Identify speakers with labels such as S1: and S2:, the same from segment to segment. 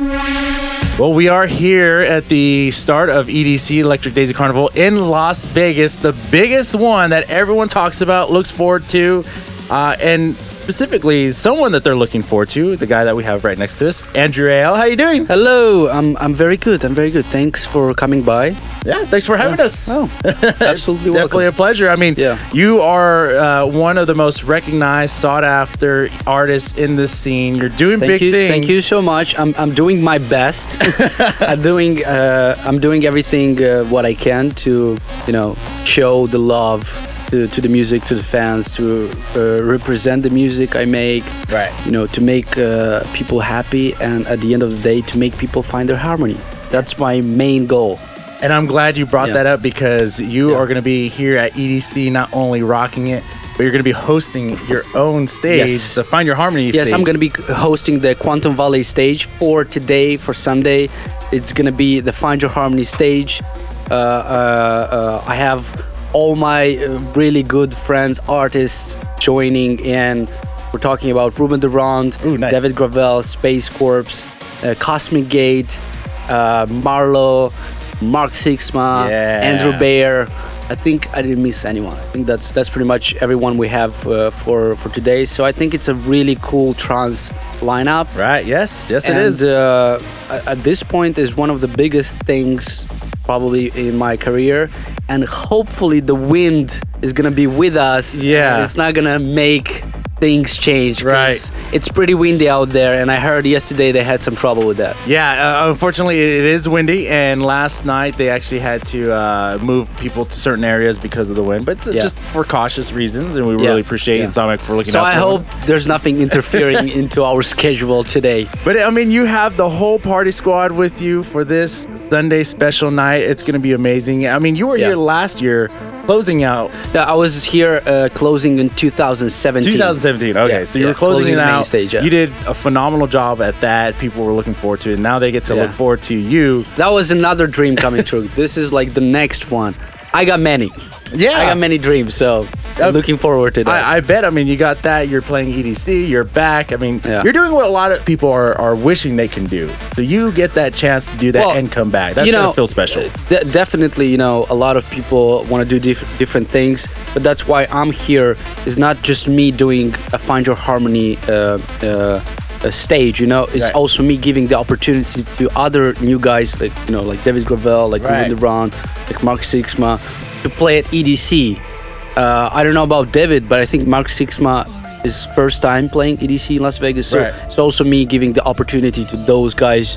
S1: Well, we are here at the start of EDC Electric Daisy Carnival in Las Vegas, the biggest one that everyone talks about, looks forward to, uh, and specifically someone that they're looking forward to, the guy that we have right next to us, Andrew Rayel. How you doing?
S2: Hello, I'm I'm very good. I'm very good. Thanks for coming by.
S1: Yeah, thanks for having us.
S2: Oh, absolutely
S1: Definitely a pleasure. I mean,
S2: Yeah.
S1: you are uh, one of the most recognized, sought after artists in this scene. You're doing
S2: Thank
S1: big
S2: you,
S1: things.
S2: thank you so much. I'm, I'm doing my best. I'm doing uh, I'm doing everything uh, what I can to you know show the love to, to the music to the fans to uh, represent the music I make.
S1: Right.
S2: You know to make uh, people happy and at the end of the day to make people find their harmony. That's my main goal.
S1: And I'm glad you brought
S2: Yeah.
S1: that up because you
S2: Yeah.
S1: are going to be here at EDC not only rocking it, but you're going to be hosting your own stage,
S2: Yes.
S1: the Find Your Harmony
S2: Yes,
S1: stage.
S2: I'm going to be hosting the Quantum Valley stage for today, for Sunday. It's going to be the Find Your Harmony stage. Uh, uh, uh, I have all my uh, really good friends, artists joining in. We're talking about Ruben de Ronde,
S1: Ooh, nice.
S2: David Gravell, Space Corps, uh, Cosmic Gate, uh, Marlo, Mark Sixma,
S1: Yeah.
S2: Andrew Bayer. I think I didn't miss anyone. I think that's that's pretty much everyone we have uh, for for today. So I think it's a really cool trance lineup.
S1: Right, yes, yes,
S2: and
S1: it is.
S2: Uh, at this point is one of the biggest things probably in my career, and hopefully the wind is gonna be with us.
S1: Yeah.
S2: it's not gonna make things change.
S1: Right.
S2: it's pretty windy out there, and I heard yesterday they had some trouble with that.
S1: yeah, uh, unfortunately, it is windy, and last night they actually had to uh, move people to certain areas because of the wind, but
S2: Yeah.
S1: just for cautious reasons, and we
S2: Yeah,
S1: really appreciate
S2: yeah.
S1: Insomniac for looking
S2: So
S1: out for
S2: I hope there's nothing interfering into our schedule today.
S1: But I mean, you have the whole party squad with you for this Sunday special night. It's going to be amazing. I mean, you were here last year closing out
S2: I was here uh, closing in 2017.
S1: 2017. Okay,
S2: Yeah,
S1: so you
S2: yeah,
S1: were closing,
S2: closing
S1: it out.
S2: stage, yeah.
S1: You did a phenomenal job at that. People were looking forward to it. Now they get to look forward to you.
S2: That was another dream coming true. this is like the next one. I got many.
S1: Yeah.
S2: I got many dreams, so
S1: Uh,
S2: I'm looking forward to that.
S1: I, I bet. I mean, you got that. You're playing EDC. You're back. I mean,
S2: Yeah.
S1: you're doing what a lot of people are, are wishing they can do. So you get that chance to do that
S2: Well,
S1: and come back. That's
S2: you know,
S1: gonna feel special.
S2: De- definitely, you know, a lot of people want to do diff- different things, but that's why I'm here. Is not just me doing a Find Your Harmony uh, uh, uh, stage. You know, it's
S1: Right.
S2: also me giving the opportunity to other new guys, like you know, like David Gravell, like
S1: Right.
S2: Ruben like Mark Sixma, to play at EDC. Uh, I don't know about David, but I think Mark Sixma is first time playing EDC in Las Vegas. So
S1: Right.
S2: it's also me giving the opportunity to those guys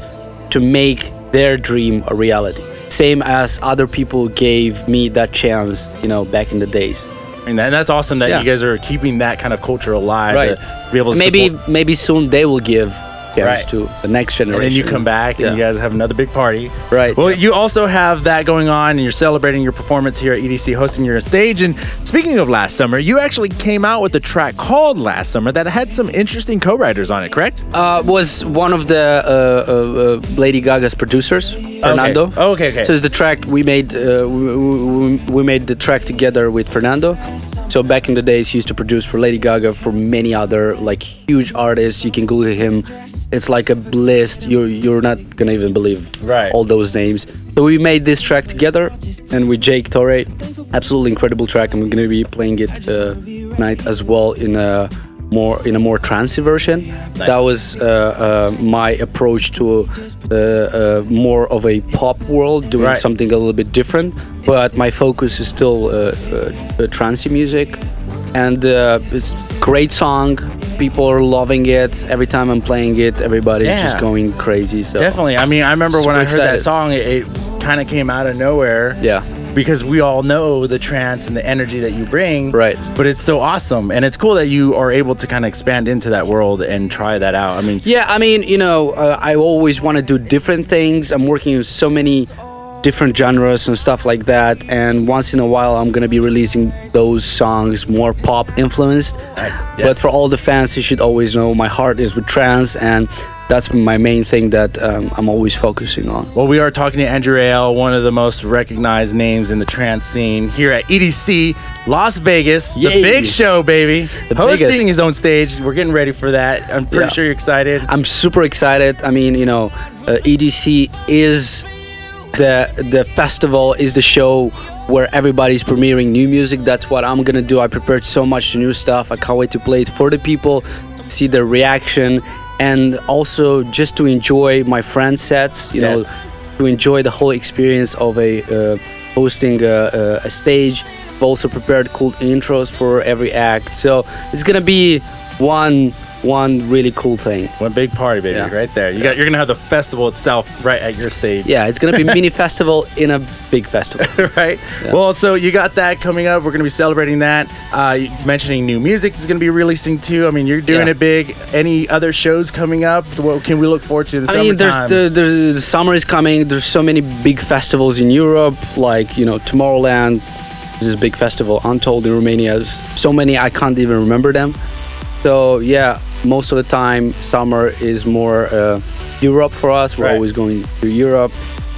S2: to make their dream a reality. Same as other people gave me that chance, you know, back in the days.
S1: And that's awesome that
S2: Yeah.
S1: you guys are keeping that kind of culture alive.
S2: Right.
S1: To be able to
S2: Maybe
S1: support-
S2: maybe soon they will give
S1: Right.
S2: to the next generation.
S1: and then you come back and you guys have another big party.
S2: Right.
S1: Well, you also have that going on, and you're celebrating your performance here at EDC, hosting your stage. And speaking of last summer, you actually came out with a track called "Last Summer" that had some interesting co-writers on it. Correct?
S2: uh, was one of the uh, uh, uh, Lady Gaga's producers, Fernando.
S1: Okay, okay.
S2: So it's the track we made. Uh, we, we, we made the track together with Fernando. So back in the days, he used to produce for Lady Gaga, for many other like huge artists. You can Google him. It's like a list. You're you're not gonna even believe
S1: Right.
S2: all those names. So we made this track together, and with Jake Torre, absolutely incredible track. We're gonna be playing it uh, tonight as well in a more in a more trancey version. That was uh, uh, my approach to uh, uh, more of a pop world, doing
S1: Right.
S2: something a little bit different. But my focus is still uh, uh, trancey music, and uh, it's great song. People are loving it. Every time I'm playing it, everybody's
S1: Yeah.
S2: just going crazy. So
S1: Definitely. I mean, I remember when I heard that song, it, it kind of came out of nowhere.
S2: yeah.
S1: Because we all know the trance and the energy that you bring.
S2: Right.
S1: But it's so awesome. And it's cool that you are able to kind of expand into that world and try that out. I mean,
S2: Yeah, I mean, you know, uh, I always want to do different things. I'm working with so many different genres and stuff like that. And once in a while, I'm gonna be releasing those songs more pop influenced.
S1: Nice.
S2: But for all the fans, you should always know my heart is with trance and that's my main thing that um, I'm always focusing on.
S1: Well, we are talking to Andrew Rayel, one of the most recognized names in the trance scene here at EDC Las Vegas, the big show, baby.
S2: The
S1: Hosting
S2: biggest.
S1: his own stage. We're getting ready for that. I'm pretty
S2: Yeah.
S1: sure you're excited.
S2: I'm super excited. I mean, you know, uh, EDC is the the festival is the show where everybody's premiering new music. That's what I'm gonna do. I prepared so much new stuff. I can't wait to play it for the people, see their reaction, and also just to enjoy my friends' sets. You
S1: Yes.
S2: know, to enjoy the whole experience of a uh, hosting a, a, a stage. I've also prepared cool intros for every act. So it's gonna be one one really cool thing.
S1: One big party, baby,
S2: Yeah.
S1: right there. You got you're gonna have the festival itself right at your stage.
S2: Yeah, it's gonna be mini festival in a big festival.
S1: right?
S2: Yeah.
S1: Well, so you got that coming up. We're going to be celebrating that. Uh, mentioning new music is going to be releasing too. I mean, you're doing it big. Any other shows coming up? What can we look forward to in the
S2: I mean, there's the, the, the summer is coming. There's so many big festivals in Europe, like you know Tomorrowland. This is a big festival. Untold in Romania. There's so many I can't even remember them. So yeah, most of the time summer is more uh, Europe for us. We're
S1: Right.
S2: always going to Europe,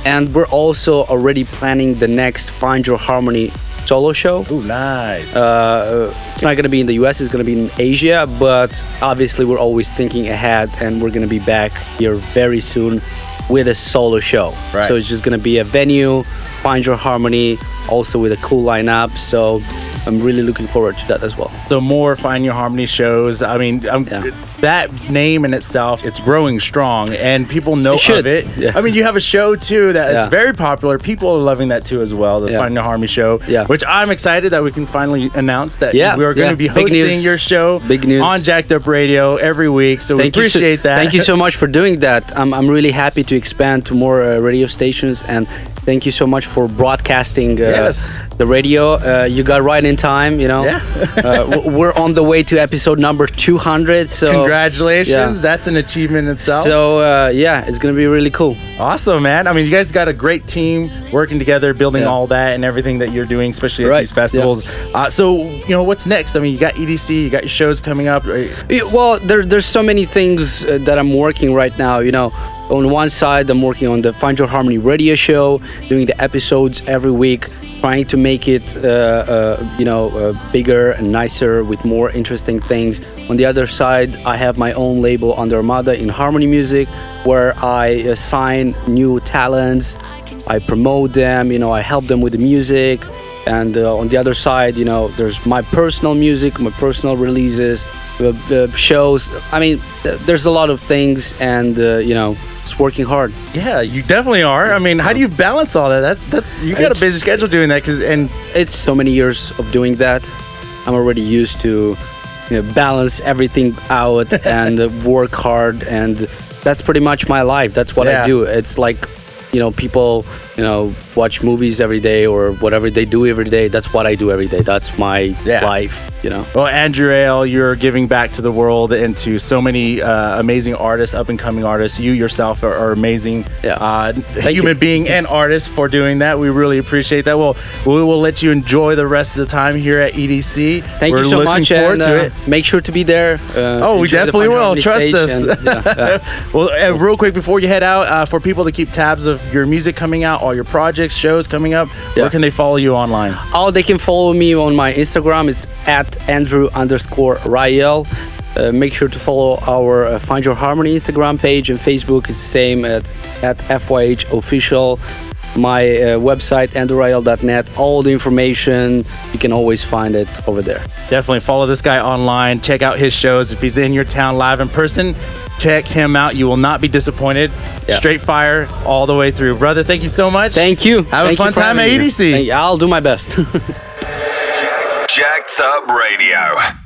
S2: and we're also already planning the next Find Your Harmony solo show.
S1: Ooh, nice.
S2: Uh, it's not going to be in the US, it's going to be in Asia, but obviously we're always thinking ahead and we're going to be back here very soon with a solo show.
S1: Right.
S2: So it's just going to be a venue, Find Your Harmony, also with a cool lineup. So I'm really looking forward to that as well.
S1: the more Find Your Harmony shows. I mean, um,
S2: Yeah.
S1: that name in itself, it's growing strong, and people know
S2: It
S1: of it.
S2: Yeah.
S1: I mean, you have a show too that
S2: Yeah.
S1: is very popular. People are loving that too as well. The. Find Your Harmony show.
S2: Yeah.
S1: Which I'm excited that we can finally announce that
S2: Yeah,
S1: we are going to be hosting your show
S2: Big news.
S1: on Jack'd Up Radio every week. So we
S2: you so-
S1: appreciate that.
S2: Thank you so much for doing that. I'm, I'm really happy to expand to more uh, radio stations and thank you so much for broadcasting uh,
S1: Yes.
S2: the radio. Uh, you got right in time, you know.
S1: Yeah.
S2: uh, we're on the way to episode number 200. So
S1: Congratulations.
S2: Yeah.
S1: That's an achievement in itself.
S2: So uh, yeah, it's gonna be really cool.
S1: Awesome, man. I mean, you guys got a great team working together, building
S2: Yeah.
S1: all that and everything that you're doing, especially at
S2: Right,
S1: these festivals. Uh, so, you know, what's next? I mean, you got EDC, you got your shows coming up. right?
S2: Yeah, Well, there, there's so many things uh, that I'm working right now. You know, on one side, I'm working on the Find Your Harmony radio show, doing the episodes every week, trying to make it, uh, uh, you know, uh, bigger and nicer with more interesting things. On the other side, I have my own label under Armada in Harmony Music, where I assign new talents, I promote them, you know, I help them with the music. And uh, on the other side, you know, there's my personal music, my personal releases, the, the shows. I mean, th- there's a lot of things, and uh, you know, it's working hard.
S1: Yeah, you definitely are. I mean, how do you balance all that? That that's you got a busy schedule doing that cuz and
S2: It's so many years of doing that. I'm already used to you know, balance everything out and work hard, and that's pretty much my life. That's what
S1: Yeah.
S2: I do. It's like, you know, people, you know, watch movies every day or whatever they do every day. That's what I do every day. That's my
S1: Yeah.
S2: life. You know.
S1: well, Andrew Rayel, you're giving back to the world and to so many uh, amazing artists, up and coming artists. You yourself are, are amazing,
S2: Yeah.
S1: uh, human
S2: you.
S1: being and artist for doing that. We really appreciate that. Well, we will let you enjoy the rest of the time here at EDC.
S2: Thank
S1: We're
S2: you so much,
S1: forward
S2: and
S1: to
S2: uh,
S1: it.
S2: make sure to be there. Uh,
S1: Oh, we definitely will. Trust us.
S2: and- yeah, yeah.
S1: well, uh, real quick before you head out, uh, for people to keep tabs of your music coming out, all your projects, shows coming up, where can they follow you online?
S2: Oh, they can follow me on my Instagram. It's at Andrew underscore Rayel. Uh, make sure to follow our uh, Find Your Harmony Instagram page and Facebook is the same at, at FYH official. My uh, website, andrewrayel.net. All the information, you can always find it over there.
S1: Definitely follow this guy online. Check out his shows. If he's in your town live in person, check him out. You will not be disappointed.
S2: Yeah.
S1: Straight fire all the way through. Brother, thank you so much.
S2: Thank you.
S1: Have
S2: Thank
S1: a fun time at. EDC.
S2: I'll do my best.
S3: Jack'd Up Radio.